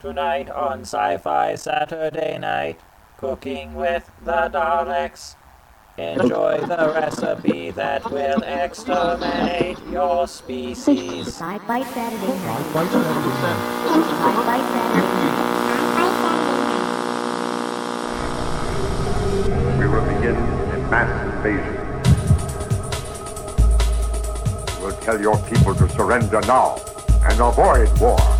Tonight on Sci Fi Saturday Night, cooking with the Daleks. Enjoy the recipe that will exterminate your species. Sci-Fi Saturday night. Sci-Fi Saturday night. Sci-Fi Saturday night. We will begin a mass invasion. We'll tell your people to surrender now and avoid war.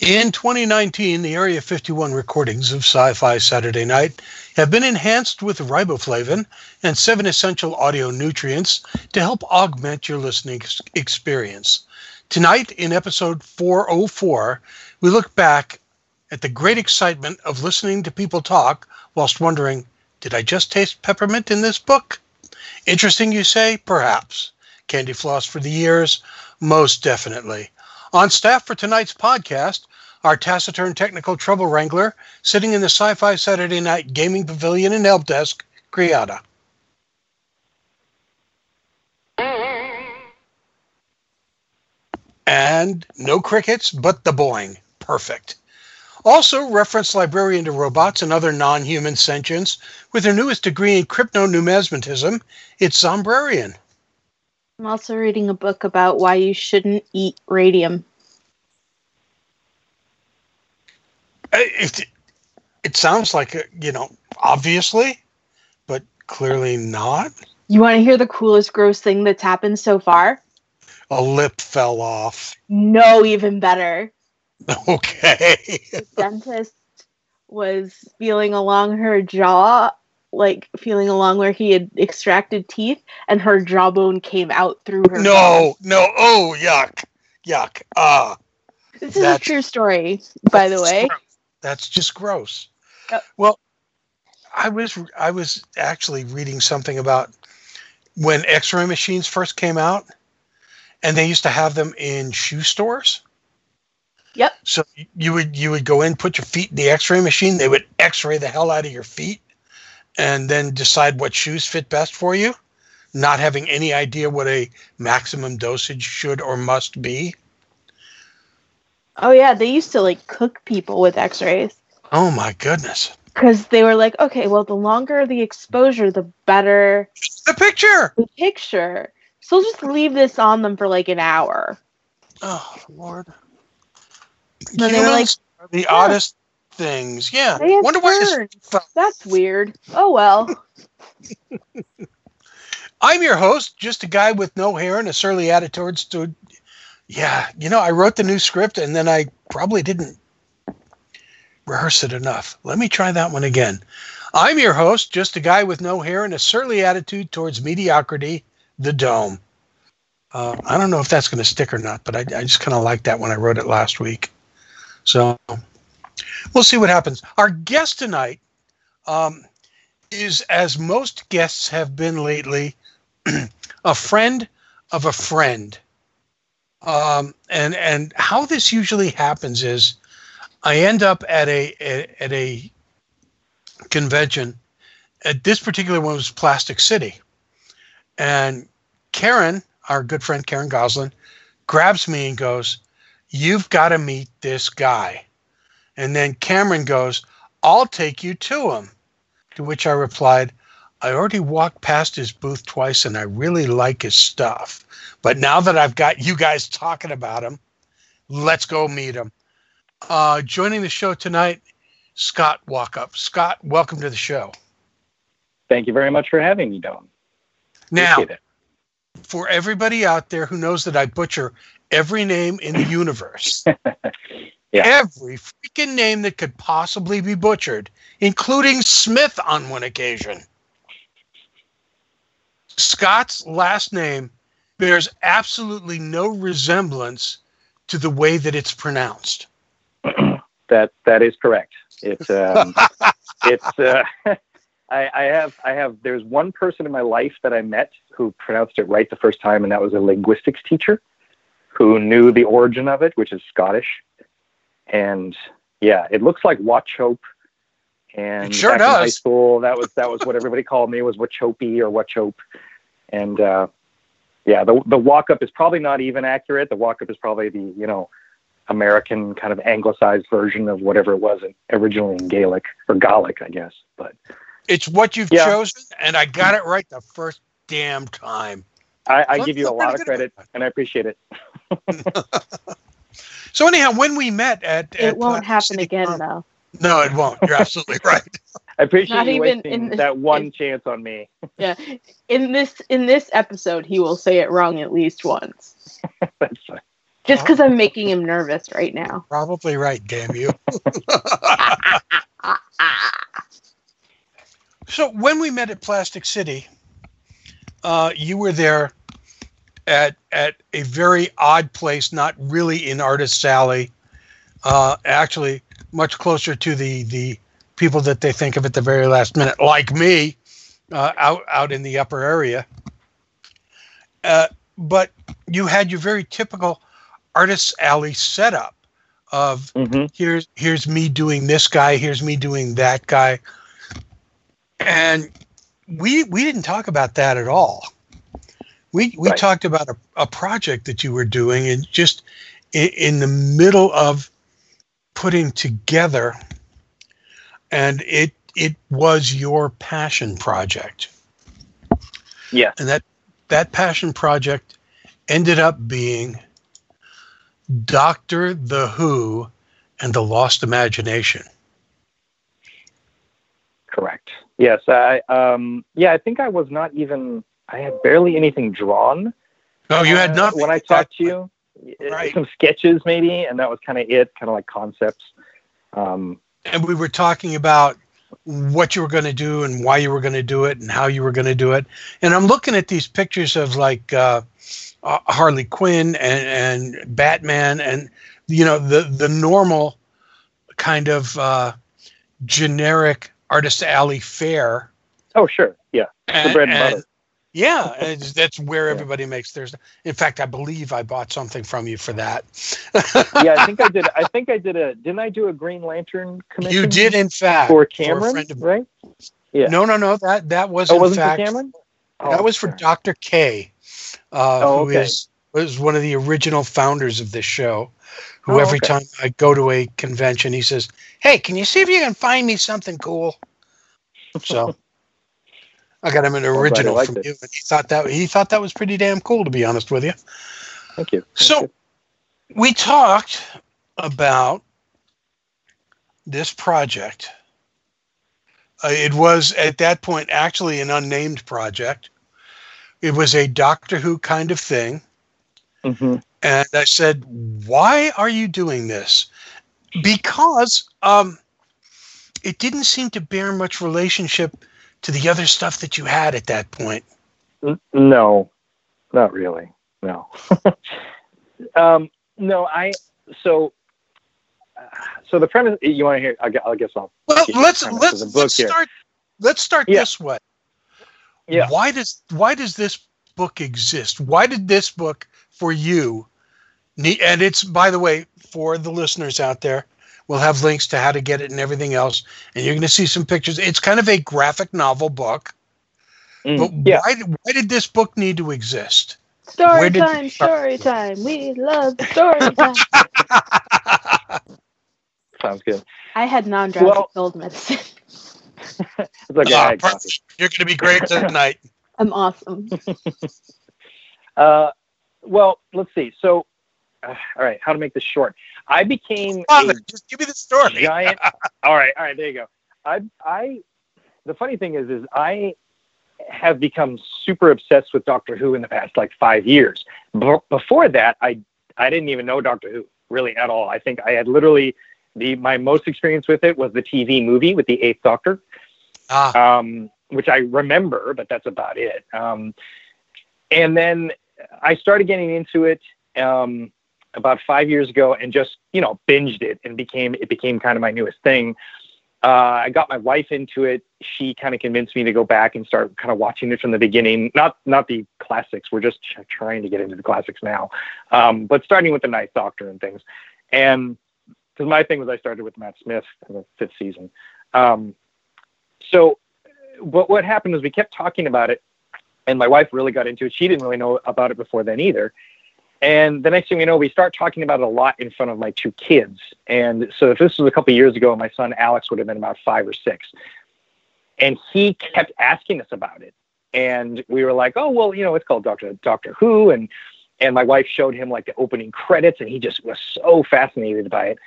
In 2019, the Area 51 recordings of Sci Fi Saturday Night have been enhanced with riboflavin and seven essential audio nutrients to help augment your listening experience. Tonight, in episode 404, we look back at the great excitement of listening to people talk whilst wondering, did I just taste peppermint in this book? Interesting, you say? Perhaps. Candy floss for the ears? Most definitely. On staff for tonight's podcast, our taciturn technical trouble wrangler sitting in the Sci Fi Saturday Night Gaming Pavilion and Help Desk, Kriata. And no crickets, but the boing. Perfect. Also, reference librarian to robots and other non human sentience with her newest degree in crypto-numismatism, it's Zombrarian. I'm also reading a book about why you shouldn't eat radium. Uh, It, it sounds like, uh, you know, obviously, but clearly not. You want to hear the coolest, gross thing that's happened so far? A lip fell off. No, even better. Okay. The dentist was feeling along her jaw, like feeling along where he had extracted teeth, and her jawbone came out through her. no, no. Oh, yuck. Yuck. Ah. This is That's- a true story, by the way. That's just gross. Yep. Well, I was I was actually reading something about when X-ray machines first came out, and they used to have them in shoe stores. Yep. So you would you would go in, put your feet in the X-ray machine. They would X-ray the hell out of your feet, and then decide what shoes fit best for you, not having any idea what a maximum dosage should or must be. Oh yeah, they used to like cook people with X-rays Oh my goodness! because they were like, okay, well, the longer the exposure, the better The picture. the picture. So we'll just leave this on them for like an hour. Oh Lord! No, they were like, the oddest things. Yeah. Wonder why this turns. fell. That's weird. Oh well. I'm your host, just a guy with no hair and a surly attitude. Yeah, you know, I wrote the new script and then I probably didn't rehearse it enough. Let me try that one again. I'm your host, just a guy with no hair and a surly attitude towards mediocrity, the dome. Uh, I don't know if that's going to stick or not, but I, I just kind of like that when I wrote it last week. So we'll see what happens. Our guest tonight um, is, as most guests have been lately, a friend of a friend. Um, and and how this usually happens is, I end up at a at a convention. At this particular one was Plastic City, and Karen, our good friend Karen Goslin, grabs me and goes, "You've got to meet this guy." And then Cameron goes, "I'll take you to him." To which I replied, I already walked past his booth twice and I really like his stuff. But now that I've got you guys talking about him, let's go meet him. Uh, joining the show tonight, Scott Wauchope. Scott, welcome to the show. Thank you very much for having me, Don. Now, for everybody out there who knows that I butcher every name in the universe, Yeah. every freaking name that could possibly be butchered, including Smith on one occasion. Scott's last name bears absolutely no resemblance to the way that it's pronounced. That that is correct. It's um, it's uh, I, I have I have there's one person in my life that I met who pronounced it right the first time, and that was a linguistics teacher who knew the origin of it, which is Scottish. And yeah, it looks like Wachope. And It sure back in high school, that was that was what everybody called me was Wachopey or Wachope. And uh, yeah, the the walk up is probably not even accurate. The walk up is probably the you know American kind of anglicized version of whatever it was in, originally in Gaelic or Gaelic, I guess. But It's what you've Yeah. chosen, and I got it right the first damn time. I, I So give you a lot of credit, and I appreciate it. So anyhow, when we met at, It at won't Plastic happen City again, Con- though. No, it won't. You're absolutely right. I appreciate Not you even wasting in the- that one in- chance on me. Yeah. In this in this episode, he will say it wrong at least once. That's fine. Just because I'm making him nervous right now. Probably right. Damn you. so when we met at Plastic City, uh, you were there at at a very odd place, not really in Artist Alley. Uh, actually, much closer to the the people that they think of at the very last minute, like me, uh, out out in the upper area. Uh, but you had your very typical artist's Alley setup of hmm here's here's me doing this guy here's me doing that guy and we we didn't talk about that at all we we Right. talked about a, a project that you were doing and just in, in the middle of putting together and it it was your passion project Yeah. and that that passion project ended up being Doctor the Who and the Lost Imagination. Correct. Yes. I um yeah, I think I was not even I had barely anything drawn. Oh, you had uh, nothing when I talked to you. Right. Some sketches maybe, and that was kind of it, kind of like concepts. Um, and we were talking about what you were going to do and why you were going to do it and how you were going to do it. And I'm looking at these pictures of like uh, uh, Harley Quinn and, and Batman and you know the the normal kind of uh, generic artist alley fare. oh sure, yeah, the And- bread and, and- butter. Yeah, it's- that's where Yeah. everybody makes theirs. In fact, I believe I bought something from you for that. yeah, I think I did. I think I did a. Didn't I do a Green Lantern commission? You did, in fact, for a Cameron, of- right? Yeah. No, no, no. That that was Oh, in wasn't for fact Cameron? that Oh, was for. Dr. K, uh, Oh, okay. is was one of the original founders of this show. Who Oh, every okay. time I go to a convention, he says, "Hey, can you see if you can find me something cool?" So I got him an original from it. you, and he thought that he thought that was pretty damn cool, to be honest with you. Thank you. So we talked about this project. Uh, it was at that point actually an unnamed project. It was a Doctor Who kind of thing. hmm And I said, Why are you doing this? Because um, it didn't seem to bear much relationship to the other stuff that you had at that point. No, not really. No. um, no, I. So. uh, So the premise you want to hear? I gu- I guess I'll. Well, let's let's, of the book let's here. start let's start Yeah. this way. Yeah. Why does why does this book exist? Why did this book for you and it's by the way, for the listeners out there, we'll have links to how to get it and everything else. And you're gonna see some pictures. It's kind of a graphic novel book. Mm, But yeah. why did why did this book need to exist? Story Where did- time, story time. We love story time. Sounds good. I had non-drowsy Well- cold medicine. It's okay. I got perfect. it. You're gonna be great tonight. I'm awesome. Uh, well, let's see. So, uh, all right, how to make this short? I became Father, just give me the story. giant. all right, all right, there you go. I, I. The funny thing is, is I have become super obsessed with Doctor Who in the past like five years. Be- before that, I, I didn't even know Doctor Who really at all. I think I had literally the my most experience with it was the TV movie with the Eighth Doctor Ah, um, which I remember, but that's about it. Um, and then I started getting into it, um, about five years ago and just you know binged it and became it became kind of my newest thing. Uh, I got my wife into it. She kind of convinced me to go back and start kind of watching it from the beginning. Not not the classics. We're just trying to get into the classics now, um, but starting with the Ninth Doctor and things. And because my thing was, I started with Matt Smith in the fifth season. Um, so, what what happened was we kept talking about it, and my wife really got into it. She didn't really know about it before then either. And the next thing we know, we start talking about it a lot in front of my two kids. And so if this was a couple years ago, my son Alex would have been about five or six. And he kept asking us about it. And we were like, oh, well, you know, it's called Doctor Doctor Who. And and my wife showed him like the opening credits, and he just was so fascinated by it.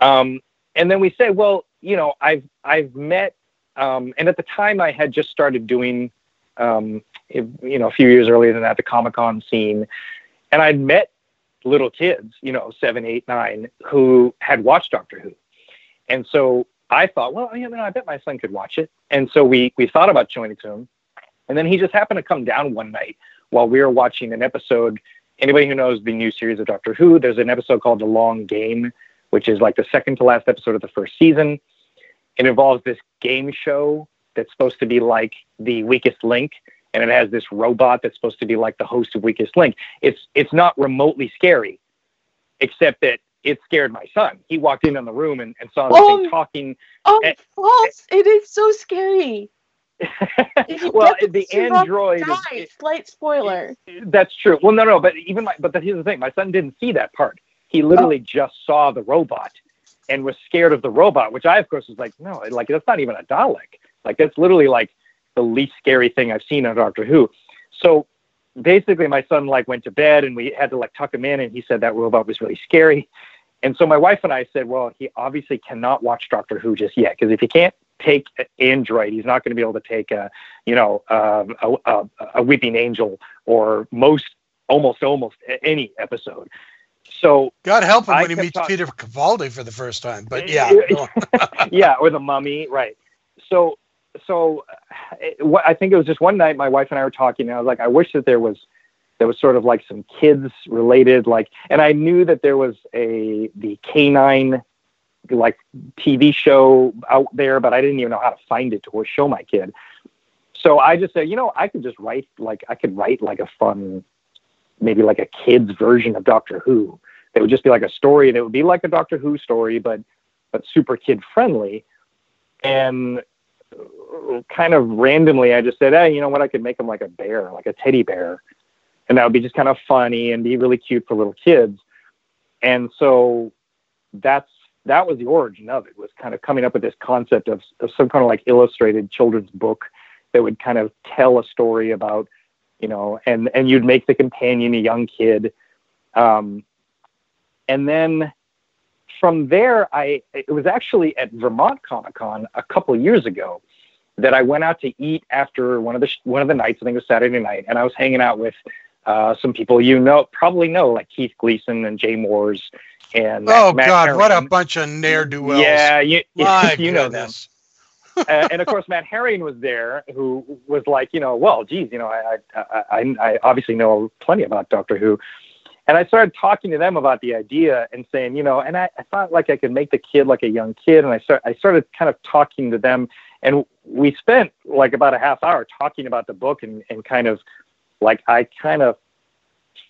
Um, and then we said, well, you know, I've I've met, um, and at the time I had just started doing, um, you know, a few years earlier than that, the Comic Con scene, and I'd met little kids, you know, seven, eight, nine, who had watched Doctor Who, and so I thought, well, you know, I bet my son could watch it, and so we we thought about showing it to him, and then he just happened to come down one night while we were watching an episode. Anybody who knows the new series of Doctor Who, there's an episode called The Long Game, which is like the second to last episode of the first season. It involves this game show that's supposed to be like the weakest link, and it has this robot that's supposed to be like the host of Weakest Link. It's it's not remotely scary, except that it scared my son. He walked in on the room and, and saw the Oh. thing talking. Oh, Eh, false! It is so scary. Well, the android. is- Slight spoiler. That's true. Well, no, no, but even my, but the, here's the thing: my son didn't see that part. He literally just saw the robot and was scared of the robot, which I, of course, was like, no, like that's not even a Dalek. Like that's literally like the least scary thing I've seen on Doctor Who. So basically, my son like went to bed, and we had to like tuck him in, and he said that robot was really scary. And so my wife and I said, well, he obviously cannot watch Doctor Who just yet because if he can't take Android, he's not going to be able to take a, you know, um, a, a, a Weeping Angel or most, almost, almost any episode. So God help him I when he meets talk- Peter Capaldi for the first time. But yeah, yeah, or the Mummy, right? So, so I think it was just one night my wife and I were talking, and I was like, I wish that there was there was sort of like some kids related, like, and I knew that there was a the K-9 like TV show out there, but I didn't even know how to find it to show my kid. So I just said, you know, I could just write like I could write like a fun, maybe like a kid's version of Doctor Who. It would just be like a story and it would be like a Doctor Who story, but but super kid friendly. And kind of randomly, I just said, hey, you know what? I could make him like a bear, like a teddy bear, and that would be just kind of funny and be really cute for little kids. And so that's that was the origin of it was kind of coming up with this concept of, of some kind of like illustrated children's book that would kind of tell a story about you know and and you'd make the companion a young kid um, and then from there i it was actually at vermont comic con a couple years ago that i went out to eat after one of the sh- one of the nights i think it was saturday night and i was hanging out with uh, some people you know probably know like keith gleason and jay moores and oh Matt God, what a bunch of ne'er do wells. Yeah, you, you know them. goodness. uh, and of course, Matt Herring was there, who was like, you know, well, geez, you know, I, I, I, I obviously know plenty about Doctor Who. And I started talking to them about the idea and saying, you know, and I, I thought like I could make the kid like a young kid. And I start, I started kind of talking to them, and we spent like about a half hour talking about the book and, and kind of like I kind of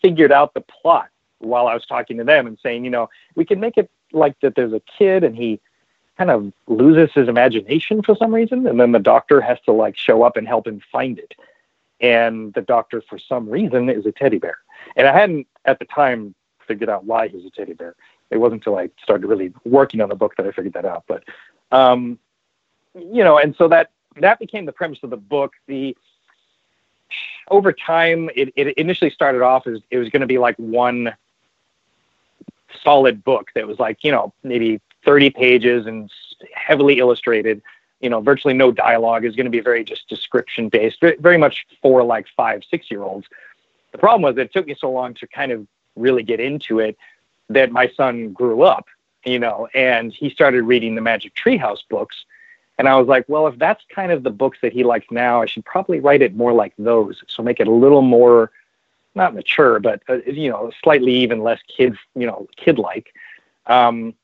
figured out the plot while I was talking to them and saying, you know, we can make it like that. There's a kid and he kind of loses his imagination for some reason, and then the doctor has to like show up and help him find it. And the doctor, for some reason, is a teddy bear. And I hadn't at the time figured out why he's a teddy bear. It wasn't until I started really working on the book that I figured that out. But um, you know, and so that that became the premise of the book. The over time, it, it initially started off as it was going to be like one solid book that was like you know maybe 30 pages and heavily illustrated you know virtually no dialogue is going to be very just description based very much for like five six year olds the problem was it took me so long to kind of really get into it that my son grew up you know and he started reading the magic treehouse books and i was like well if that's kind of the books that he likes now i should probably write it more like those so make it a little more not mature, but uh, you know, slightly even less kid, you know, kid like. Um,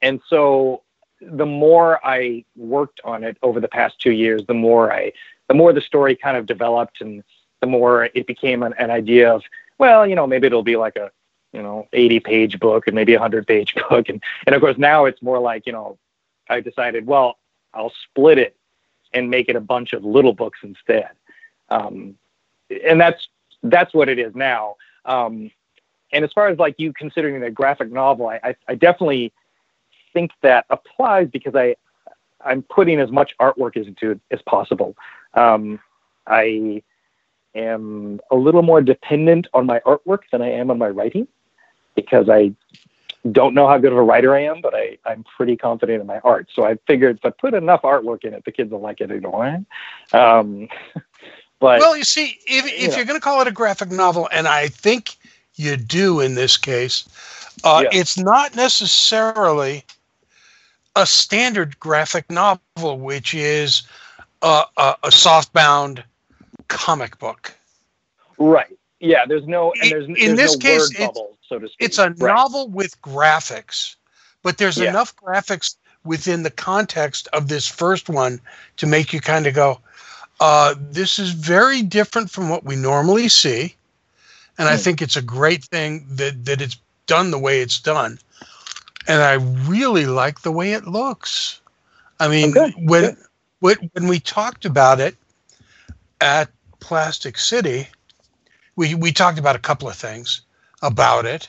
and so the more I worked on it over the past two years, the more I, the more the story kind of developed, and the more it became an, an idea of, well, you know, maybe it'll be like a, you know, 80 page book and maybe a 100 page book, and and of course now it's more like, you know, I decided, well, I'll split it and make it a bunch of little books instead, um, and that's that's what it is now. Um, and as far as like you considering a graphic novel, I, I, I definitely think that applies because I I'm putting as much artwork into it as possible. Um, I am a little more dependent on my artwork than I am on my writing because I don't know how good of a writer I am, but I, I'm pretty confident in my art. So I figured if I put enough artwork in it, the kids will like it anyway. Um, but well, you see, if, if Yeah. you're going to call it a graphic novel, and I think you do in this case, uh, Yeah. it's not necessarily a standard graphic novel, which is a, a, a softbound comic book. right, yeah, there's no and In- there's, in there's this no case, word it's- bubble, so to speak. It's a Right. novel with graphics, but there's Yeah. enough graphics within the context of this first one to make you kind of go, uh, this is very different from what we normally see. And I Hmm. think it's a great thing that, that it's done the way it's done. And I really like the way it looks. I mean, good, when, when when we talked about it at Plastic City, we we talked about a couple of things about it,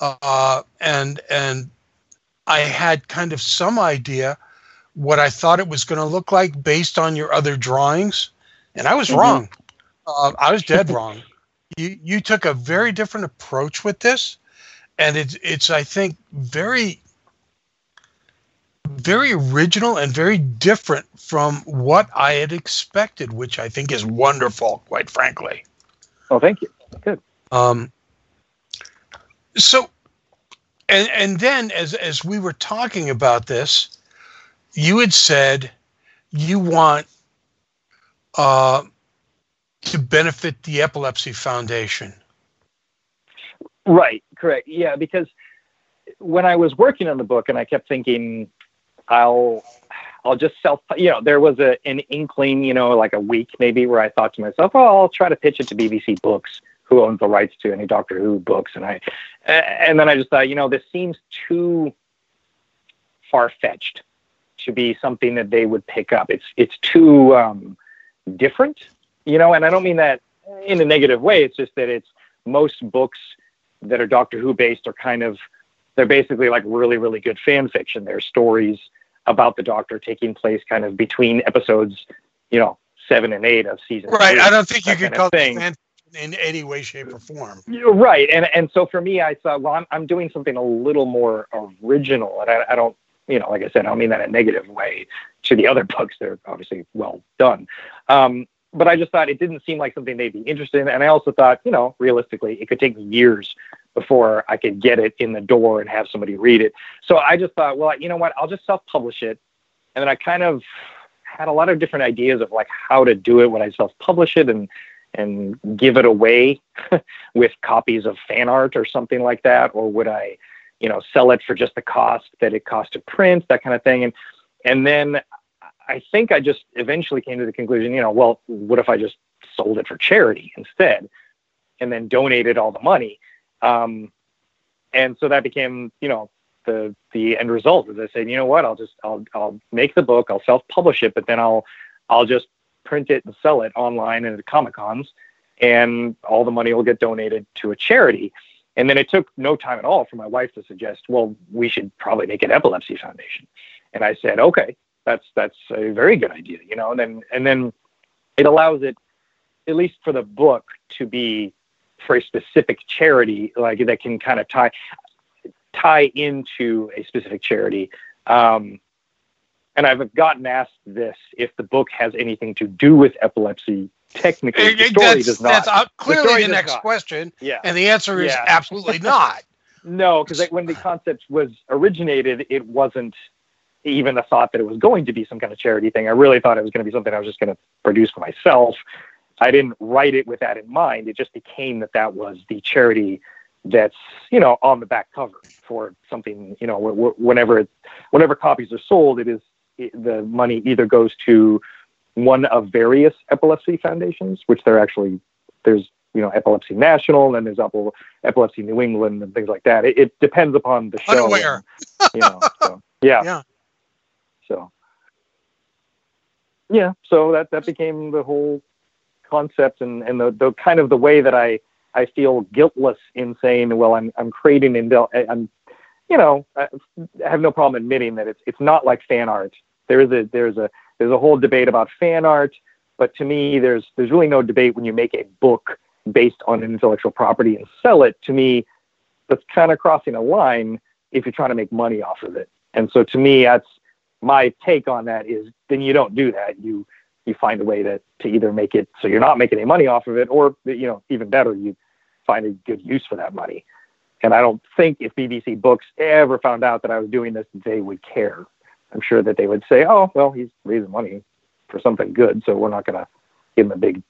uh, and and I had kind of some idea what I thought it was going to look like based on your other drawings, and I was Mhm. wrong. Uh, I was dead wrong. You you took a very different approach with this, and it's it's I think very very original and very different from what I had expected, which I think is wonderful, quite frankly. Oh, thank you. Good. Um, so, and and then as as we were talking about this, you had said you want uh, to benefit the Epilepsy Foundation. Right, correct. Yeah, because when I was working on the book and I kept thinking I'll I'll just self you know, there was a an inkling, you know, like a week maybe where I thought to myself, oh, I'll try to pitch it to BBC Books, who owns the rights to any Doctor Who books and I and then I just thought, you know, this seems too far fetched to be something that they would pick up. It's it's too um different, you know, and I don't mean that in a negative way. It's just that it's most books that are Doctor Who based are kind of they're basically like really really good fan fiction. They're stories about the Doctor taking place kind of between episodes, you know, seven and eight of season. Right. I don't think you could call thing. it fan in any way, shape, or form. You're right, and and so for me, I thought, well, I'm I'm doing something a little more original, and I, I don't, you know, like I said, I don't mean that in a negative way to the other books. They're obviously well done, um, but I just thought it didn't seem like something they'd be interested in, and I also thought, you know, realistically, it could take years before I could get it in the door and have somebody read it. So I just thought, well, you know what, I'll just self-publish it, and then I kind of had a lot of different ideas of like how to do it when I self-publish it and and give it away with copies of fan art or something like that. Or would i you know sell it for just the cost that it cost to print that kind of thing. And and then i think i just eventually came to the conclusion you know well what if i just sold it for charity instead and then donated all the money um, and so that became you know the the end result is i said you know what? I'll just i'll i'll make the book i'll self publish it but then i'll i'll just print it and sell it online and at comic cons and all the money will get donated to a charity. And then it took no time at all for my wife to suggest well we should probably make an epilepsy foundation. And i said okay that's that's a very good idea you know and then and then it allows it at least for the book to be for a specific charity like that can kind of tie tie into a specific charity um, and I've gotten asked this if the book has anything to do with epilepsy. Technically, the story that's does not. that's uh, clearly story the next not. question, Yeah. and the answer is Yeah. absolutely not. No, because like, when the concept was originated, it wasn't even a thought that it was going to be some kind of charity thing. I really thought it was going to be something I was just going to produce for myself. I didn't write it with that in mind. It just became that that was the charity that's you know on the back cover for something. You know, wh- wh- whenever it, whenever copies are sold, it is the money either goes to one of various epilepsy foundations, which there actually there's you know Epilepsy National and there's Epilepsy New England and things like that. It, it depends upon the show. Unaware. and, you know, so, yeah. Yeah. So yeah, so that that became the whole concept and and the, the kind of the way that I I feel guiltless in saying, well, I'm I'm creating indel I'm you know I have no problem admitting that it's it's not like fan art. There is a there's a there's a whole debate about fan art, but to me there's there's really no debate when you make a book based on intellectual property and sell it. To me, that's kind of crossing a line if you're trying to make money off of it. And so to me, that's my take on that is then you don't do that. You you find a way to to either make it so you're not making any money off of it, or you know even better, you find a good use for that money. And I don't think if BBC Books ever found out that I was doing this, they would care. I'm sure that they would say, "Oh, well, he's raising money for something good, so we're not going to give him a big,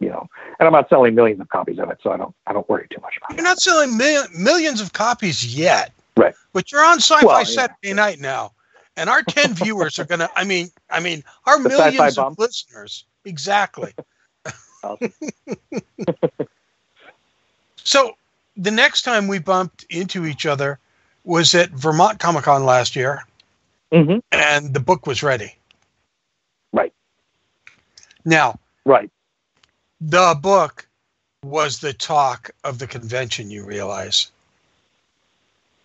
you know." And I'm not selling millions of copies of it, so I don't I don't worry too much about it. You're not selling mil- millions of copies yet, Right. but you're on Sci-Fi Well, yeah. Saturday Night now, and our ten viewers are gonna. I mean, I mean, our The millions Bomb? of listeners. Exactly. So the next time we bumped into each other was at Vermont Comic Con last year, hmm and the book was ready. Right. Now, Right. the book was the talk of the convention. You realize?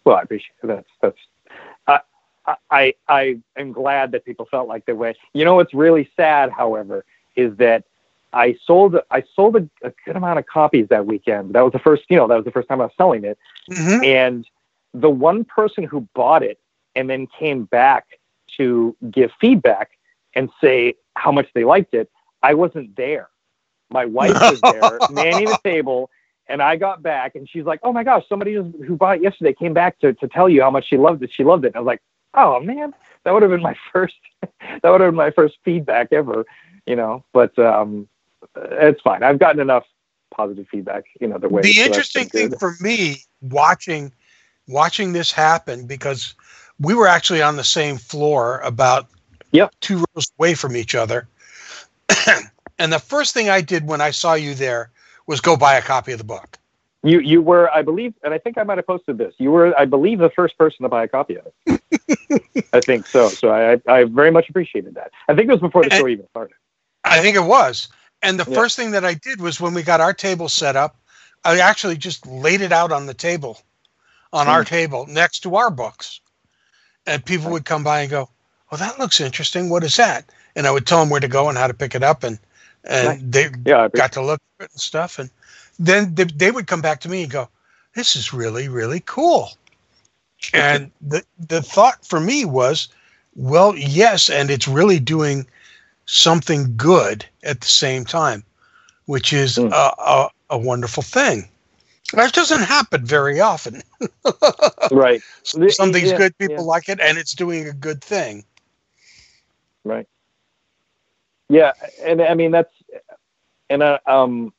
Well, I appreciate it. that's that's. I I am glad that people felt like they went. You know what's really sad, however, is that I sold I sold a, a good amount of copies that weekend. That was the first, you know, that was the first time I was selling it. Mm-hmm. And the one person who bought it and then came back to give feedback and say how much they liked it, I wasn't there. My wife was there, manning the table, and I got back and she's like, "Oh my gosh, somebody who bought it yesterday came back to, to tell you how much she loved it. She loved it." And I was like, "Oh man, that would have been my first that would have been my first feedback ever, you know." But um, it's fine. I've gotten enough positive feedback, you know, the way. the so interesting thing good. for me watching watching this happen because we were actually on the same floor about Yep. two rows away from each other and the first thing i did when i saw you there was go buy a copy of the book You you were, I believe, and I think I might have posted this. You were, I believe, the first person to buy a copy of it. I think so. So I I very much appreciated that. I think it was before the And- show even started. i think it was and the Yeah. first thing that i did was when we got our table set up i actually just laid it out on the table on our hmm. table next to our books and people would come by and go well that looks interesting what is that and i would tell them where to go and how to pick it up and and they Yeah, got to look at it and stuff and then they, they would come back to me and go this is really really cool and the the thought for me was well yes and it's really doing something good at the same time which is Mm. a, a, a wonderful thing that doesn't happen very often right. something's Yeah, good people yeah. like it and it's doing a good thing Right. Yeah, and I mean that's, and uh, um,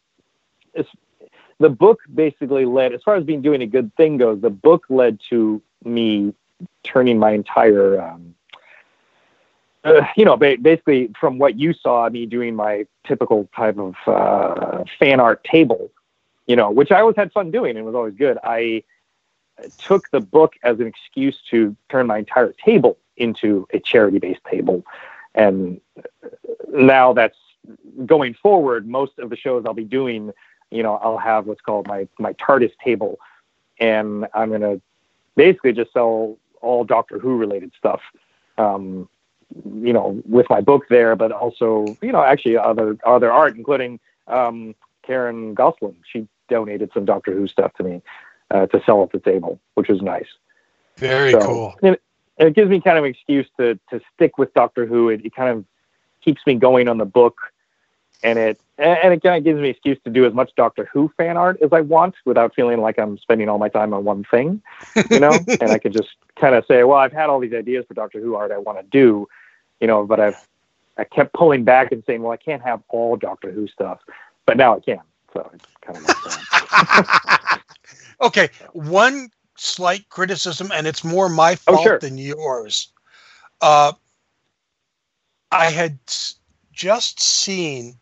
it's, the book basically led, as far as being doing a good thing goes, the book led to me turning my entire, um, uh, you know, ba- basically from what you saw me doing my typical type of uh, fan art table, you know, which I always had fun doing and was always good. I took the book as an excuse to turn my entire table into a charity-based table and now that's going forward most of the shows i'll be doing you know i'll have what's called my my tardis table. And i'm going to basically just sell all doctor who related stuff um you know with my book there but also you know actually other other art including um karen goslin she donated some doctor who stuff to me uh, to sell at the table which was nice. Very So- cool. and, and it gives me kind of an excuse to to stick with Doctor Who. It, it kind of keeps me going on the book, and it and it kind of gives me an excuse to do as much Doctor Who fan art as I want without feeling like I'm spending all my time on one thing, you know. and I could just kind of say, well, I've had all these ideas for Doctor Who art I want to do, you know, but I've I kept pulling back and saying, well, I can't have all Doctor Who stuff. but now I can. So it's kind of like okay, one slight criticism, and it's more my Oh, fault sure. than yours. Uh, I had just seen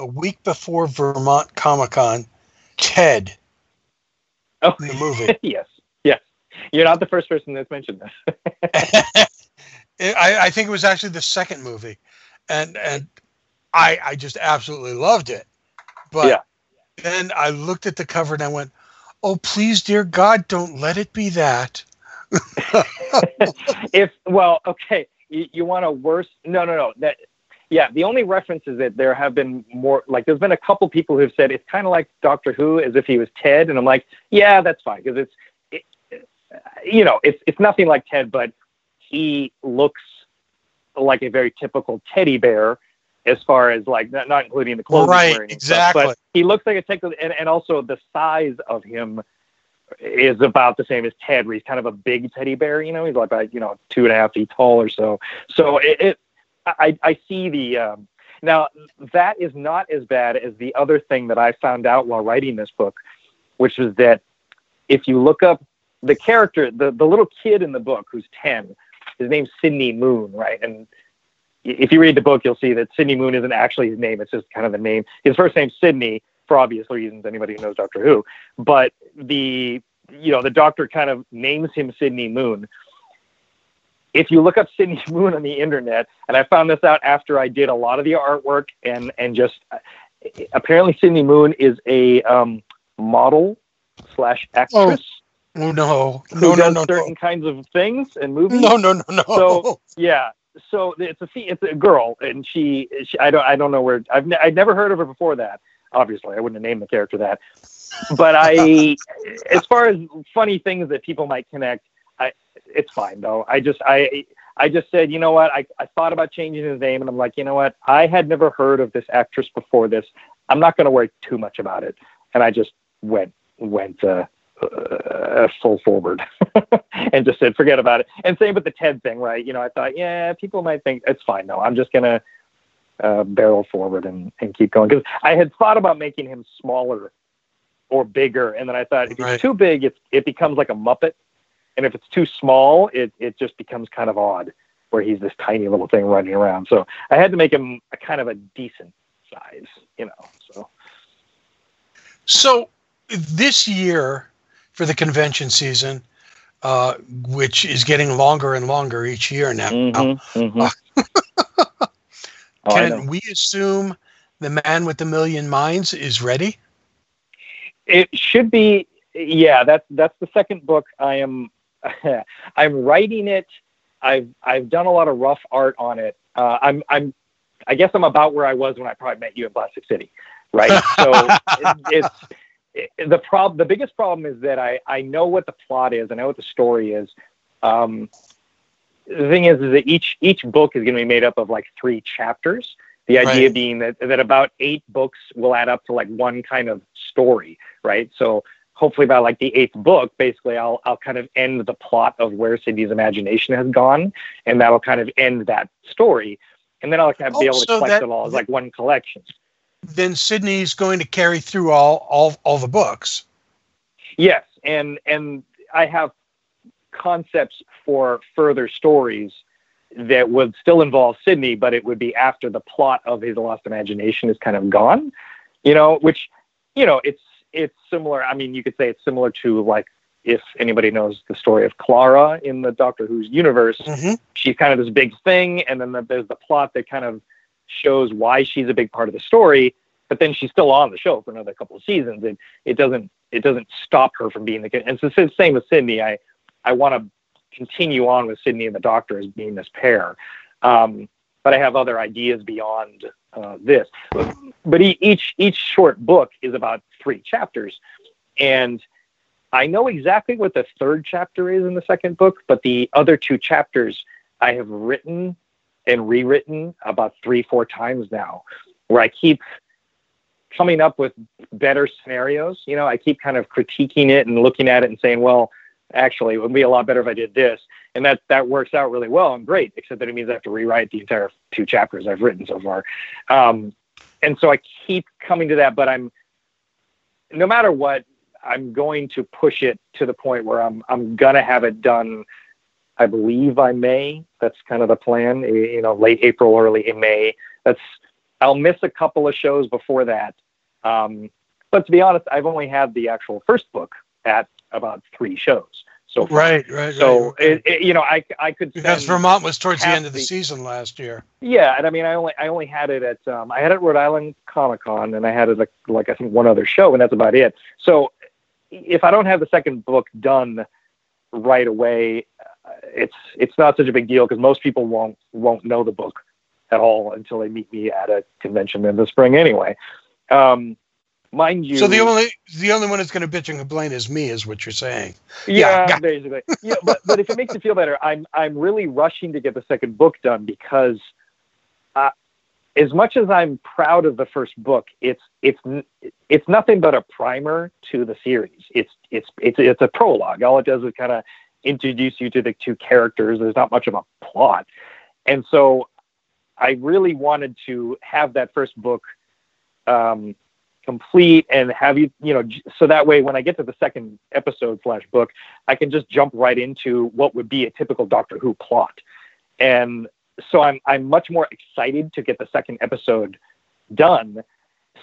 a week before Vermont Comic Con Ted, oh, the movie. yes, yes. You're not the first person that's mentioned this. I, I think it was actually the second movie, and and I I just absolutely loved it. But Yeah. then I looked at the cover and I went, "Oh please, dear God, don't let it be that." if well, okay, you, you want a worse? No, no, no. That yeah. The only reference is that there have been more. Like, there's been a couple people who've said it's kind of like Doctor Who, as if he was Ted, and I'm like, yeah, that's fine because it's, it, you know, it's it's nothing like Ted, but he looks like a very typical teddy bear. As far as like not, not including the clothes, Right, wearing and stuff, exactly. but he looks like a typical, and, and also the size of him is about the same as Ted, where he's kind of a big teddy bear. You know, he's like about you know two and a half feet tall or so. So it, it I, I see the um, now that is not as bad as the other thing that I found out while writing this book, which is that if you look up the character, the the little kid in the book who's ten, his name's Sidney Moon, right? And if you read the book, you'll see that Sidney Moon isn't actually his name; it's just kind of the name. His first name's Sidney for obvious reasons. Anybody who knows Doctor Who, but the you know the Doctor kind of names him Sidney Moon. If you look up Sidney Moon on the internet, and I found this out after I did a lot of the artwork and and just apparently Sidney Moon is a um, model slash actress Oh no, who no, no, does no, certain kinds of things and movies. no, no, no, no, no. So yeah, so it's a it's a girl, and she, she I don't I don't know where I've I'd never heard of her before that. Obviously, I wouldn't have named the character that. But I, as far as funny things that people might connect, I it's fine though. I just I I just said you know what I I thought about changing his name, and I'm like you know what I had never heard of this actress before this. I'm not going to worry too much about it, and I just went went. uh uh, full forward and just said forget about it and same with the ted thing right you know i thought yeah people might think it's fine no i'm just gonna uh, barrel forward and, and keep going because i had thought about making him smaller or bigger and then i thought if he's Right. too big it's, it becomes like a muppet and if it's too small it, it just becomes kind of odd where he's this tiny little thing running around so i had to make him a kind of a decent size you know so So this year for the convention season, uh, which is getting longer and longer each year now, Mhm, mhm. Oh, I know. can we assume the man with the million minds is ready? it should be yeah that's that's the second book i am i'm writing it i've i've done a lot of rough art on it uh, i'm i'm i guess i'm about where i was when i probably met you in plastic city right so it, it's it, the prob the biggest problem is that i i know what the plot is i know what the story is um the thing is, is that each each book is going to be made up of like three chapters. The idea Right. being that that about eight books will add up to like one kind of story, right? So hopefully by like the eighth book, basically I'll I'll kind of end the plot of where Cindy's imagination has gone, and that'll kind of end that story, and then I'll kind of be Oh, able to collect that- it all as like one collection. Then Sydney's going to carry through all all all the books. Yes, and and I have concepts for further stories that would still involve Sydney, but it would be after the plot of his lost imagination is kind of gone. You know, which you know, it's it's similar. I mean, you could say it's similar to like if anybody knows the story of Clara in the Doctor Who's universe, hmm she's kind of this big thing, and then the, there's the plot that kind of shows why she's a big part of the story. But then she's still on the show for another couple of seasons, and it doesn't it doesn't stop her from being the. And so it's the same with Sydney. I I want to continue on with Sydney and the Doctor as being this pair, um, but I have other ideas beyond uh, this. But e- each each short book is about three chapters, and I know exactly what the third chapter is in the second book, but the other two chapters I have written and rewritten about three, four times now, where I keep coming up with better scenarios. You know, I keep kind of critiquing it and looking at it and saying, well, actually, it would be a lot better if I did this. And that, that works out really well and great, except that it means I have to rewrite the entire two chapters I've written so far. Um, and so I keep coming to that, but I'm no matter what, I'm going to push it to the point where I'm I'm gonna have it done. I believe i May. That's kind of the plan. You know, late April, early May. That's I'll miss a couple of shows before that. Um, but to be honest, I've only had the actual first book at about three shows. So far. Right, right, So right. it, it, you know, I I could Because Vermont was towards the end of the season last year. yeah, and I mean, I only I only had it at um, I had it at Rhode Island Comic Con, and I had it like, like I think one other show, and that's about it. So if I don't have the second book done right away, uh, it's it's not such a big deal because most people won't won't know the book at all until they meet me at a convention in the spring anyway. Um, mind you, So the only the only one that's going to bitch and complain is me, is what you're saying. yeah, got- basically. Yeah, but but if it makes you feel better, I'm I'm really rushing to get the second book done because, uh, as much as I'm proud of the first book, it's it's it's nothing but a primer to the series. It's it's it's it's a prologue. All it does is kind of introduce you to the two characters. There's not much of a plot, and so I really wanted to have that first book um, complete and have you you know so that way when I get to the second episode slash book, I can just jump right into what would be a typical Doctor Who plot, and so I'm I'm much more excited to get the second episode done,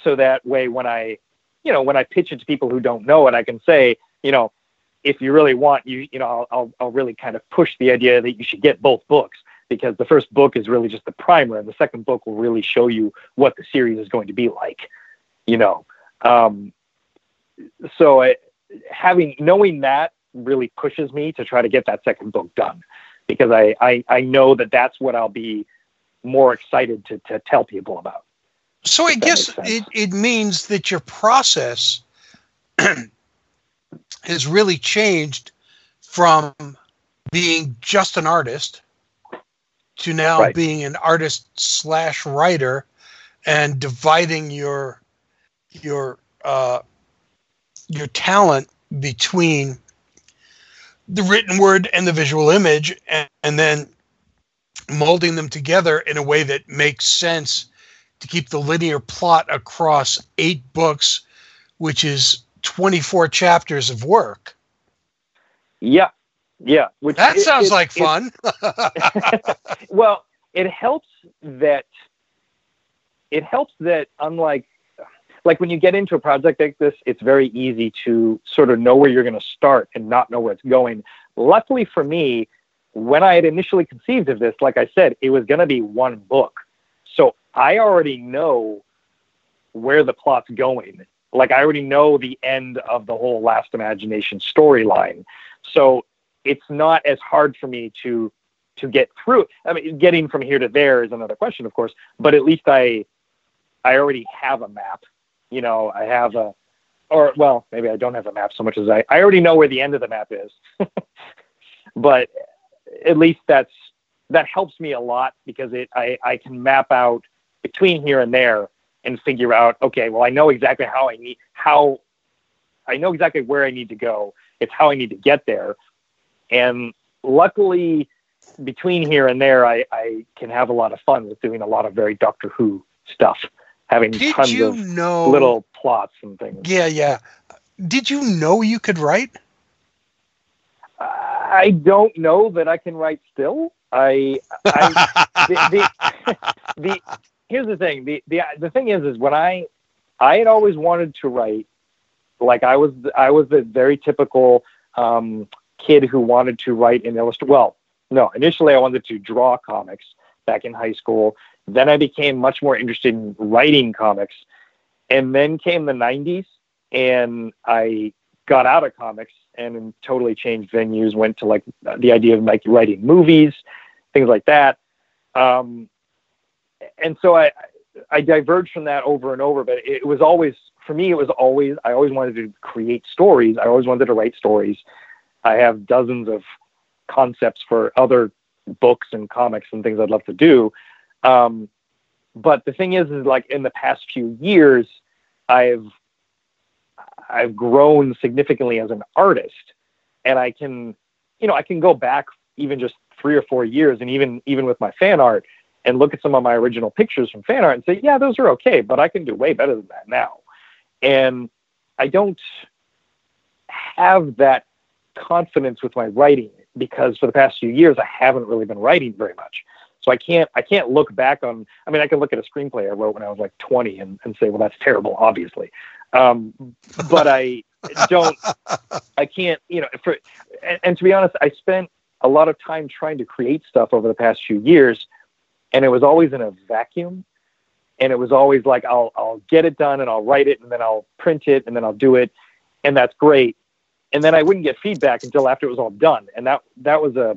so that way when I you know when I pitch it to people who don't know it, I can say you know if you really want you you know I'll I'll, I'll really kind of push the idea that you should get both books because the first book is really just the primer and the second book will really show you what the series is going to be like you know um, so I, having knowing that really pushes me to try to get that second book done because I, I, I know that that's what I'll be more excited to, to tell people about. So I guess it, it means that your process has really changed from being just an artist to now Right. being an artist slash writer and dividing your your uh, your talent between the written word and the visual image and, and then molding them together in a way that makes sense to keep the linear plot across eight books, which is 24 chapters of work. Yeah. Yeah. Which That it- sounds it- like it- fun. well, it helps that it helps that unlike like when you get into a project like this, it's very easy to sort of know where you're going to start and not know where it's going. Luckily for me, when I had initially conceived of this, like I said, it was going to be one book. So I already know where the plot's going. Like I already know the end of the whole Last Imagination storyline. So it's not as hard for me to to get through. I mean, getting from here to there is another question, of course, but at least I I already have a map. You know, I have a or well, maybe I don't have a map so much as I I already know where the end of the map is. but at least that's that helps me a lot because it I, I can map out between here and there and figure out okay well I know exactly how I need how I know exactly where I need to go. It's how I need to get there. And luckily between here and there I, I can have a lot of fun with doing a lot of very Doctor Who stuff having Did tons you of know little plots and things Yeah, yeah. Did you know you could write? I don't know that I can write still. I, I the, the, the here's the thing. The, the the thing is, is when I I had always wanted to write. Like I was I was the very typical um, kid who wanted to write and illustrate. Well, no, initially I wanted to draw comics back in high school. Then I became much more interested in writing comics, and then came the '90s, and I got out of comics and totally changed venues. Went to like the idea of like writing movies, things like that. Um, and so I I diverged from that over and over. But it was always for me. It was always I always wanted to create stories. I always wanted to write stories. I have dozens of concepts for other books and comics and things I'd love to do. Um, but the thing is, is like in the past few years, I've I've grown significantly as an artist, and I can, you know, I can go back even just three or four years, and even even with my fan art, and look at some of my original pictures from fan art and say, yeah, those are okay, but I can do way better than that now. And I don't have that confidence with my writing because for the past few years I haven't really been writing very much. So I can't I can't look back on I mean I can look at a screenplay I wrote when I was like 20 and, and say well that's terrible obviously. Um, but I don't I can't you know for and, and to be honest I spent a lot of time trying to create stuff over the past few years and it was always in a vacuum and it was always like I'll I'll get it done and I'll write it and then I'll print it and then I'll do it and that's great and then I wouldn't get feedback until after it was all done and that that was a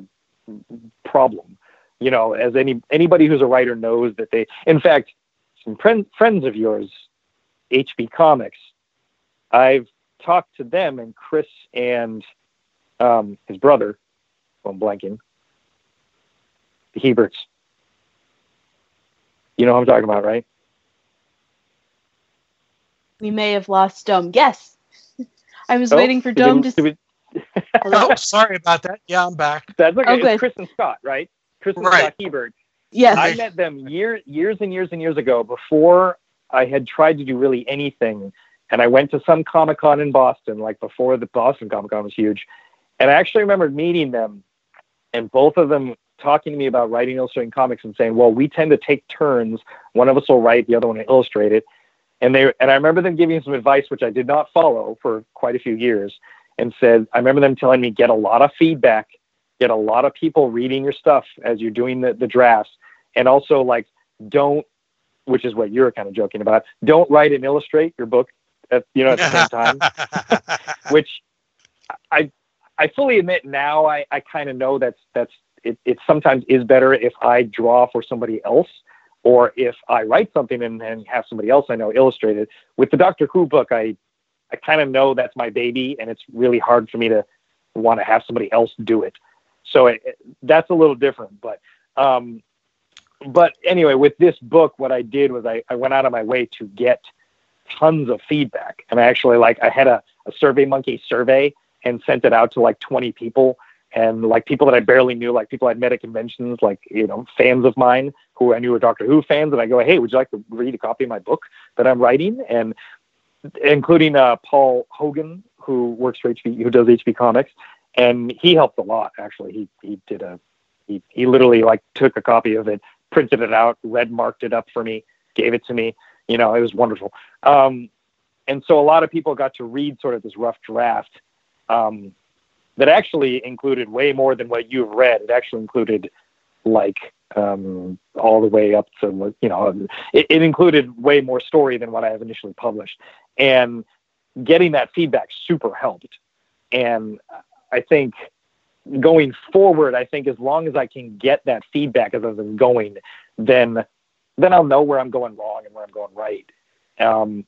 problem you know as any anybody who's a writer knows that they in fact some friend, friends of yours HB Comics I've talked to them and Chris and um, his brother I'm blanking the Heberts you know what I'm talking about, right? We may have lost Dom. Yes. I was Oh, waiting for did Dom we- to. did we- Oh, sorry about that. Yeah, I'm back. That's okay. Oh, It's good. Chris and Scott, right? Chris and Right. Scott Hebert. Yes. I met them year, years and years and years ago before I had tried to do really anything. And I went to some Comic Con in Boston, like before the Boston Comic Con was huge. And I actually remember meeting them and both of them talking to me about writing illustrating comics and saying, well, we tend to take turns. One of us will write, the other one will illustrate it. And they and I remember them giving some advice which I did not follow for quite a few years and said I remember them telling me get a lot of feedback, get a lot of people reading your stuff as you're doing the, the drafts. And also like don't which is what you're kind of joking about, don't write and illustrate your book at you know at the same time. which I I fully admit now I, I kind of know that's that's it, it sometimes is better if I draw for somebody else or if I write something and, and have somebody else I know illustrate it. With the Doctor Who book, I I kind of know that's my baby, and it's really hard for me to want to have somebody else do it. So it, it- that's a little different. But um, but anyway, with this book, what I did was I, I went out of my way to get tons of feedback, and I actually like I had a, a Survey Monkey survey and sent it out to like 20 people and like people that I barely knew, like people I'd met at conventions, like you know fans of mine who I knew were Doctor Who fans, and I go, hey, would you like to read a copy of my book that I'm writing? And including uh, Paul Hogan, who works for HB, who does HB Comics, and he helped a lot. Actually, he he did a he he literally like took a copy of it, printed it out, red marked it up for me, gave it to me. You know, it was wonderful. Um, and so a lot of people got to read sort of this rough draft um, that actually included way more than what you've read. It actually included like um, all the way up to you know it, it included way more story than what I have initially published, and getting that feedback super helped. And I think going forward, I think as long as I can get that feedback as I'm going, then then I'll know where I'm going wrong and where I'm going right. Um,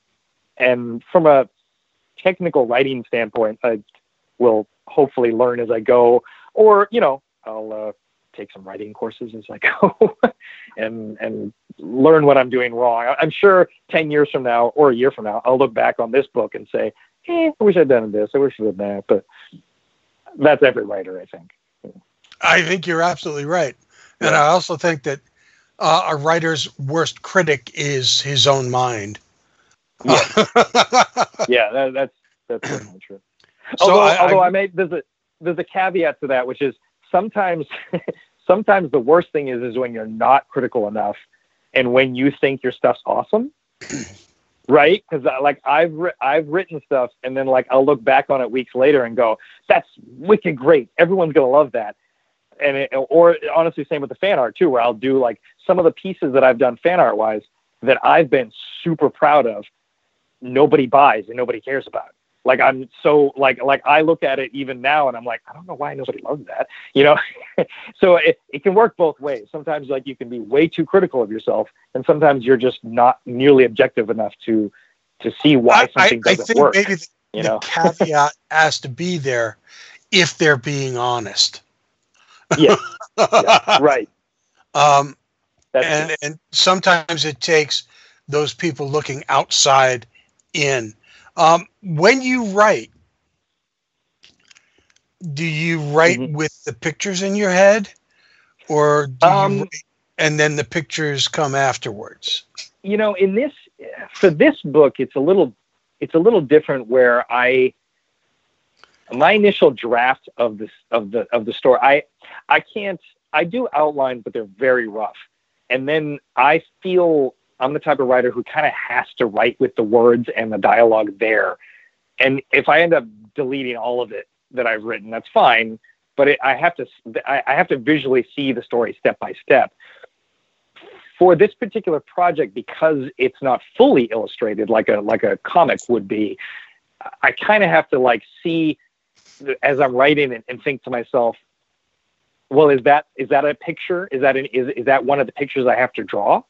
and from a technical writing standpoint, I will hopefully learn as I go, or you know, I'll uh, take some writing courses as I go, and and learn what I'm doing wrong. I'm sure ten years from now or a year from now, I'll look back on this book and say, "Eh, I wish I'd done this. I wish I'd done that." But that's every writer, I think. I think you're absolutely right. And I also think that uh, a writer's worst critic is his own mind. yeah, that, that's that's certainly true. So although, I- I- although I, may there's a there's a caveat to that, which is sometimes sometimes the worst thing is is when you're not critical enough, and when you think your stuff's awesome, right? Because uh, like I've ri- I've written stuff, and then like I'll look back on it weeks later and go, that's wicked great. Everyone's gonna love that. And it, or honestly, same with the fan art too, where I'll do like some of the pieces that I've done fan art wise that I've been super proud of nobody buys and nobody cares about. Like I'm so like like I look at it even now and I'm like I don't know why nobody loves that, you know. so it, it can work both ways. Sometimes like you can be way too critical of yourself, and sometimes you're just not nearly objective enough to to see why I, something I doesn't think work. maybe the, you the know, caveat has to be there if they're being honest. yeah, yeah, right. Um, That's and and sometimes it takes those people looking outside in. Um, when you write, do you write Mhm. with the pictures in your head, or do Um, and then the pictures come afterwards. you know in this for this book it's a little it's a little different where i my initial draft of this of the of the story i i can't i do outline but they're very rough and then i feel i'm the type of writer who kind of has to write with the words and the dialogue there. And if i end up deleting all of it that i've written that's fine but it, i have to I, have to visually see the story step by step. For this particular project because it's not fully illustrated like a like a comic would be i kind of have to like see as i'm writing and, and think to myself well is that is that a picture? Is that an is, is that one of the pictures i have to draw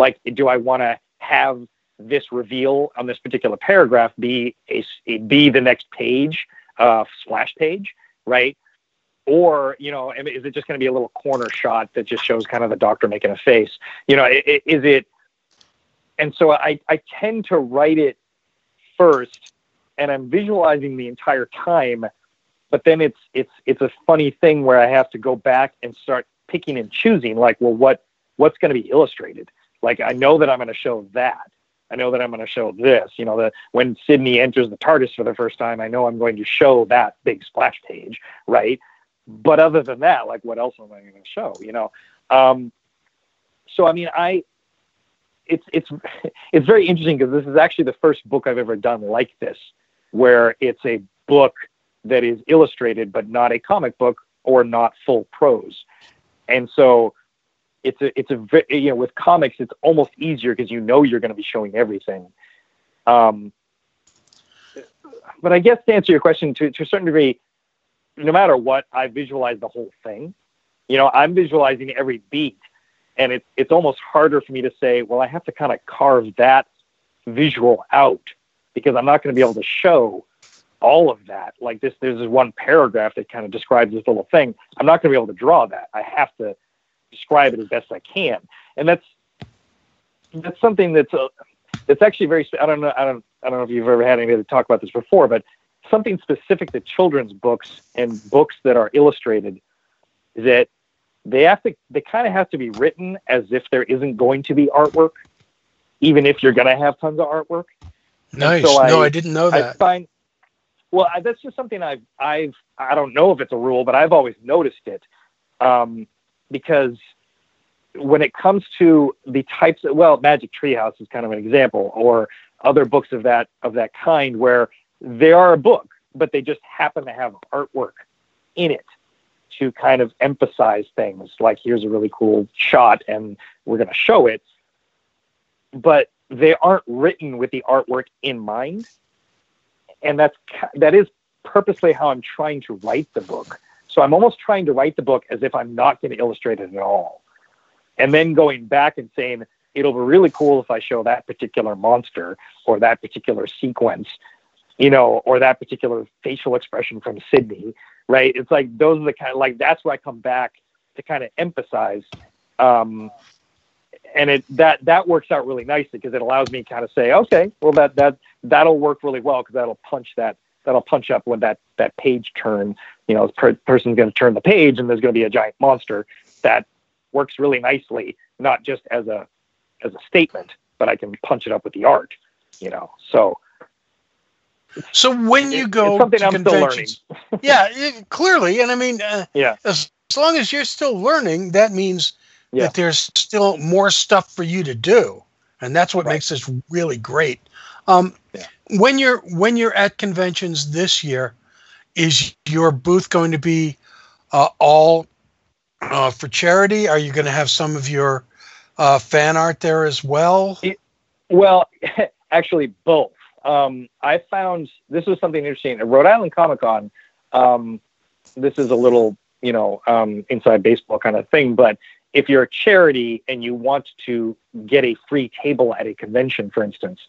like do i want to have this reveal on this particular paragraph be a be the next page uh splash page right? Or you know is it just going to be a little corner shot that just shows kind of the doctor making a face? You know is it and so i i tend to write it first and i'm visualizing the entire time but then it's it's it's a funny thing where i have to go back and start picking and choosing like well what what's going to be illustrated like i know that i'm going to show that. I know that i'm going to show this. You know that when sydney enters the tardis for the first time i know i'm going to show that big splash page right? But other than that, like what else am I going to show? You know, um, so I mean, I it's it's it's very interesting because this is actually the first book I've ever done like this, where it's a book that is illustrated but not a comic book or not full prose, and so it's a it's a you know with comics it's almost easier because you know you're going to be showing everything. Um, but I guess to answer your question to, to a certain degree, no matter what, I visualize the whole thing. You know, I'm visualizing every beat, and it's it's almost harder for me to say, well, I have to kind of carve that visual out because I'm not going to be able to show all of that. Like this, there's this one paragraph that kind of describes this little thing. I'm not going to be able to draw that. I have to describe it as best I can, and that's that's something that's a, that's actually very. I don't know. I don't. I don't know if you've ever had anybody talk about this before, but something specific to children's books and books that are illustrated is that they have to they kind of have to be written as if there isn't going to be artwork even if you're going to have tons of artwork Nice. so no, I- I didn't know i that. find well I, that's just something i've i've i don't know if it's a rule but i've always noticed it um, because when it comes to the types of well magic treehouse is kind of an example or other books of that of that kind where they are a book but they just happen to have artwork in it to kind of emphasize things like here's a really cool shot and we're going to show it. But they aren't written with the artwork in mind. And that's that is purposely how i'm trying to write the book so i'm almost trying to write the book as if i'm not going to illustrate it at all and then going back and saying it'll be really cool if i show that particular monster or that particular sequence you know or that particular facial expression from sydney right? It's like those are the kind of like that's where i come back to kind of emphasize um, and it that that works out really nicely because it allows me kind of say okay well that that that'll work really well because that'll punch that that'll punch up when that that page turn you know per, person's going to turn the page and there's going to be a giant monster that works really nicely not just as a as a statement but i can punch it up with the art you know so So when you go it's something I'm still conventions, yeah, it- clearly, and I mean, uh, yeah as, as long as you're still learning, that means Yeah. that there's still more stuff for you to do, and that's what Right. makes this really great. Um, Yeah. When you're when you're at conventions this year, is your booth going to be uh, all uh, for charity? Are you going to have some of your uh, fan art there as well? Well, actually, both. Um, I found this was something interesting at Rhode Island Comic Con. Um, this is a little, you know, um, inside baseball kind of thing. But if you're a charity and you want to get a free table at a convention, for instance,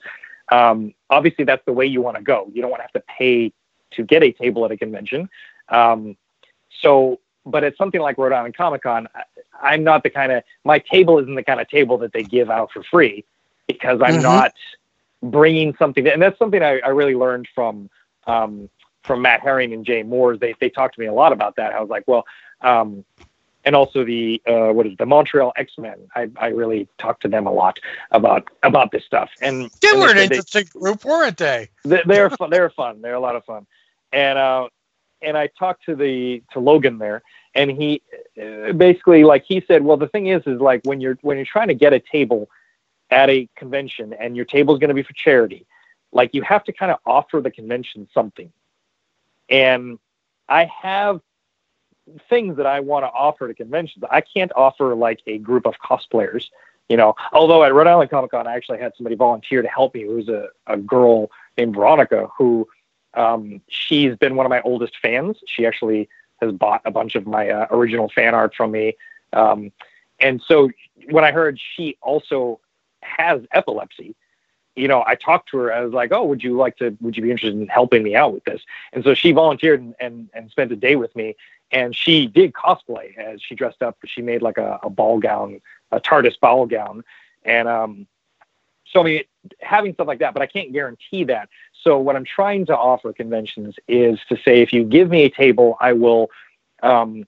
um, obviously that's the way you want to go. You don't want to have to pay to get a table at a convention. Um, so, but at something like Rhode Island Comic Con, I'm not the kind of my table isn't the kind of table that they give out for free because I'm Mhm. not bringing something, and that's something I, I really learned from um, from Matt Herring and Jay Moores. They they talked to me a lot about that. I was like, well, um, and also the uh, what is it, the Montreal X Men. I, I really talked to them a lot about about this stuff, and They and were an said they- interesting group, weren't they? they, they're fun. They're fun. They're a lot of fun. And uh, and I talked to the to Logan there, and he uh, basically like he said, well, the thing is, is like when you're when you're trying to get a table at a convention, and your table is going to be for charity, like you have to kind of offer the convention something. And I have things that I want to offer to conventions. I can't offer like a group of cosplayers you know, although at Rhode Island Comic Con, I actually had somebody volunteer to help me. Who was a, a girl named Veronica who um, she's been one of my oldest fans. She actually has bought a bunch of my uh, original fan art from me. Um, and so when I heard she also has epilepsy, you know, I talked to her. I was like, "Oh, would you like to? Would you be interested in helping me out with this?" And so she volunteered and and, and spent a day with me. And she did cosplay as she dressed up. She made like a, a ball gown, a TARDIS ball gown, and um, so I mean, having stuff like that. But I can't guarantee that. So what I'm trying to offer conventions is to say, if you give me a table, I will um,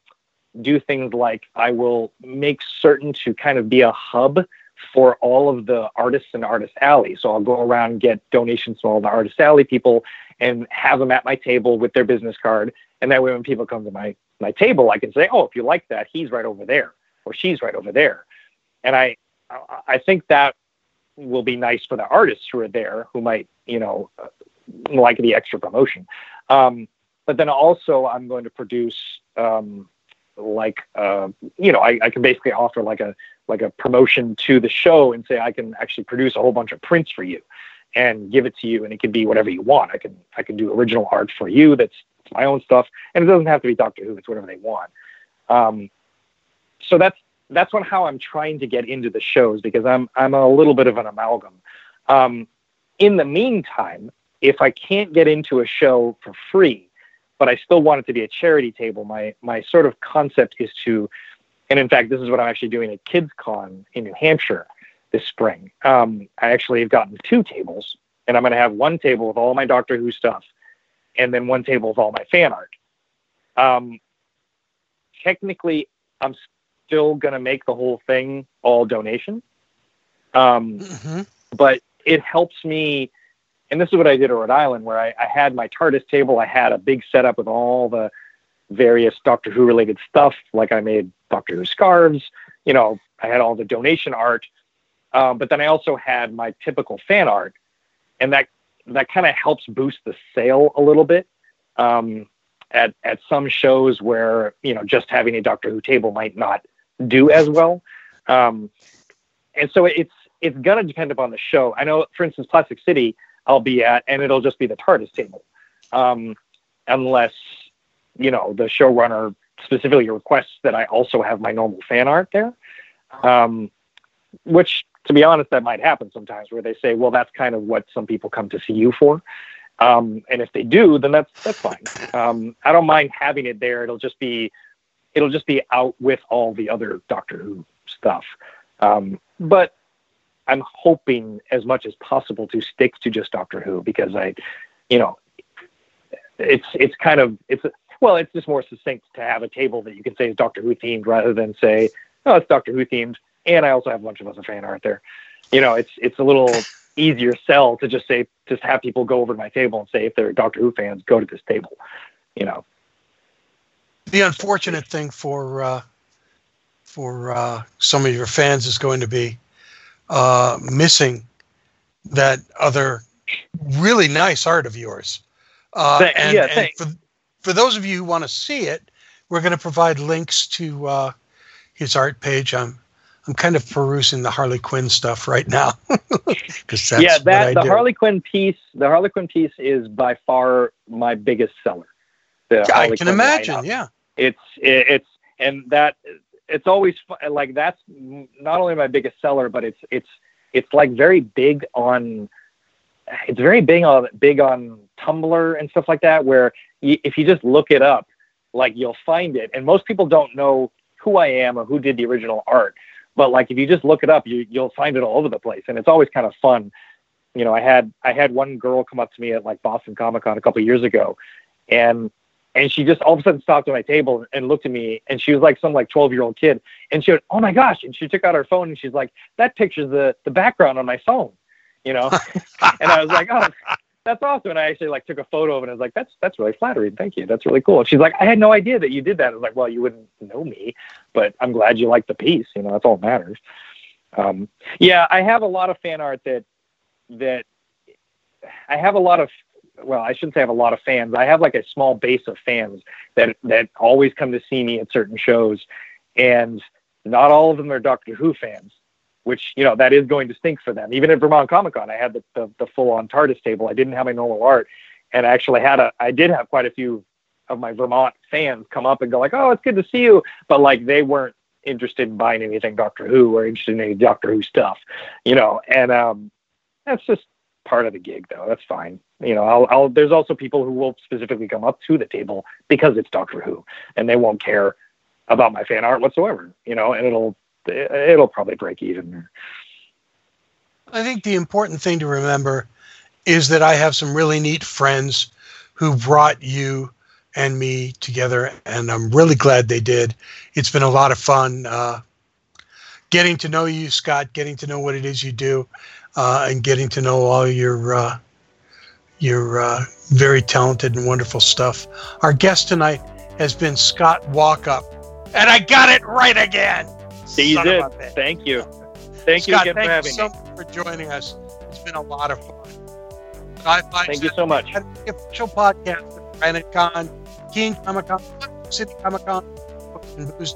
do things like I will make certain to kind of be a hub for all of the artists in Artist Alley. So I'll go around and get donations from all the Artist Alley people and have them at my table with their business card. And that way, when people come to my my table, I can say, "Oh, if you like that, he's right over there, or she's right over there." And I I- think that will be nice for the artists who are there who might you know like the extra promotion. Um, but then also, I'm going to produce um, like uh, you know I, I can basically offer like a like a promotion to the show and say I can actually produce a whole bunch of prints for you and give it to you and it can be whatever you want. I can I can do original art for you that's my own stuff and it doesn't have to be Doctor Who, it's whatever they want. Um, so that's that's what how I'm trying to get into the shows because I'm I'm a little bit of an amalgam. Um, in the meantime, if I can't get into a show for free, but I still want it to be a charity table, my my sort of concept is to, and in fact, this is what I'm actually doing at Kids Con in New Hampshire this spring. Um, I actually have gotten two tables, and I'm going to have one table with all my Doctor Who stuff, and then one table with all my fan art. Um, technically, I'm still going to make the whole thing all donation. Um, hmm but it helps me. And this is what I did at Rhode Island, where I, I had my TARDIS table. I had a big setup with all the various Doctor Who related stuff. Like I made Doctor Who scarves. You know, I had all the donation art. Um, but then I also had my typical fan art, and that that kind of helps boost the sale a little bit. Um, at at some shows where you know just having a Doctor Who table might not do as well. Um, and so it's it's gonna depend upon the show. I know, for instance, Plastic City, I'll be at, and it'll just be the TARDIS table, um, unless you know the showrunner specifically requests that I also have my normal fan art there. Um, which, to be honest, that might happen sometimes, where they say, "Well, that's kind of what some people come to see you for." Um, and if they do, then that's that's fine. Um, I don't mind having it there. It'll just be it'll just be out with all the other Doctor Who stuff. Um, but I'm hoping as much as possible to stick to just Doctor Who because I, you know, it's it's kind of it's well, it's just more succinct to have a table that you can say is Doctor Who themed rather than say, oh, it's Doctor Who themed, and I also have a bunch of other fan art there. You know, it's it's a little easier sell to just say just have people go over to my table and say if they're Doctor Who fans, go to this table. You know, The unfortunate thing for uh, for uh, some of your fans is going to be uh, missing that other really nice art of yours. Uh, and yeah, and for, for those of you who want to see it, we're going to provide links to uh, his art page. I'm I'm kind of perusing the Harley Quinn stuff right now because that's yeah, that the do. Harley Quinn piece, the Harley Quinn piece is by far my biggest seller. I can Quinn imagine. lineup. Yeah. it's it's and that it's always like that's not only my biggest seller but it's it's it's like very big on it's very big on big on tumblr and stuff like that where if you just look it up like you'll find it. And most people don't know who i am or who did the original art. But like if you just look it up you you'll find it all over the place. And it's always kind of fun. You know i had i had one girl come up to me at like boston comic con a couple years ago and And she just all of a sudden stopped at my table and looked at me, and she was like some like 12 year old kid, and she went, "Oh my gosh!" And she took out her phone and she's like, "That picture's the the background on my phone," you know. and I was like, "Oh, that's awesome!" And I actually like took a photo of it, and I was like, "That's that's really flattering. Thank you. That's really cool." And she's like, "I had no idea that you did that." I was like, "Well, you wouldn't know me, but I'm glad you like the piece. You know, that's all that matters." Um, yeah, I have a lot of fan art that that I have a lot of well, I shouldn't say I have a lot of fans. I have like a small base of fans that that always come to see me at certain shows, and not all of them are Doctor Who fans, which you know that is going to stink for them. Even at Vermont Comic Con, I had the, the, the full on TARDIS table. I didn't have my normal art, and I actually had a I did have quite a few of my Vermont fans come up and go like, "Oh, it's good to see you," but like they weren't interested in buying anything Doctor Who or interested in any Doctor Who stuff, you know, and um, that's just part of the gig though. That's fine. You know, I'll, I'll, there's also people who will specifically come up to the table because it's Doctor Who and they won't care about my fan art whatsoever, you know, and it'll, it'll probably break even. I think the important thing to remember is that I have some really neat friends who brought you and me together, and I'm really glad they did. It's been a lot of fun uh, getting to know you, Scott, getting to know what it is you do, uh, and getting to know all your uh, your uh, very talented and wonderful stuff. Our guest tonight has been Scott Wauchope, and I got it right again. See You did. of a bitch. Thank you. Thank you Scott, again for thank having you so me. much for joining us. It's been a lot of fun. Sci-Fi Thank you so much. The official podcast of Planet Con, King Comic Con, City Comic Con, and Booze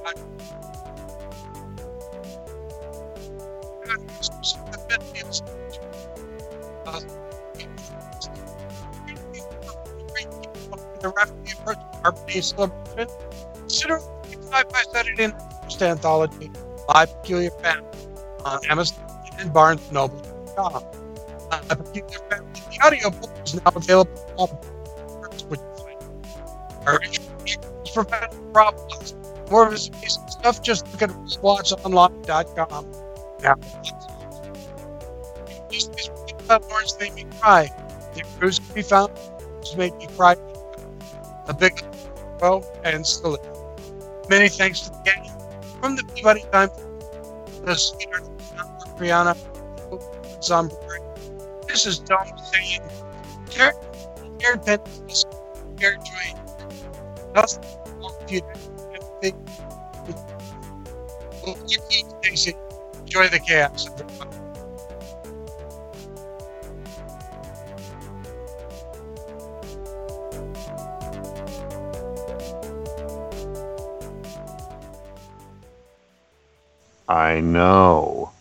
The rapidly approaching. Consider Sci-Fi Saturday First Anthology by Peculiar Family on Amazon and BarnesandNoble.com. Uh, Peculiar Family, the audiobook is now available on which for family problems. More of his stuff, just look at. Now, these platforms make me cry. The can be found to make me cry. A big pro and still many thanks to the gang from the Peabody Time, the sweetheart Brianna Zombie. This is Dom saying, Jared, Penn, Jared Joy, nothing you. Everything. Well, Stacy. Enjoy the chaos. I know.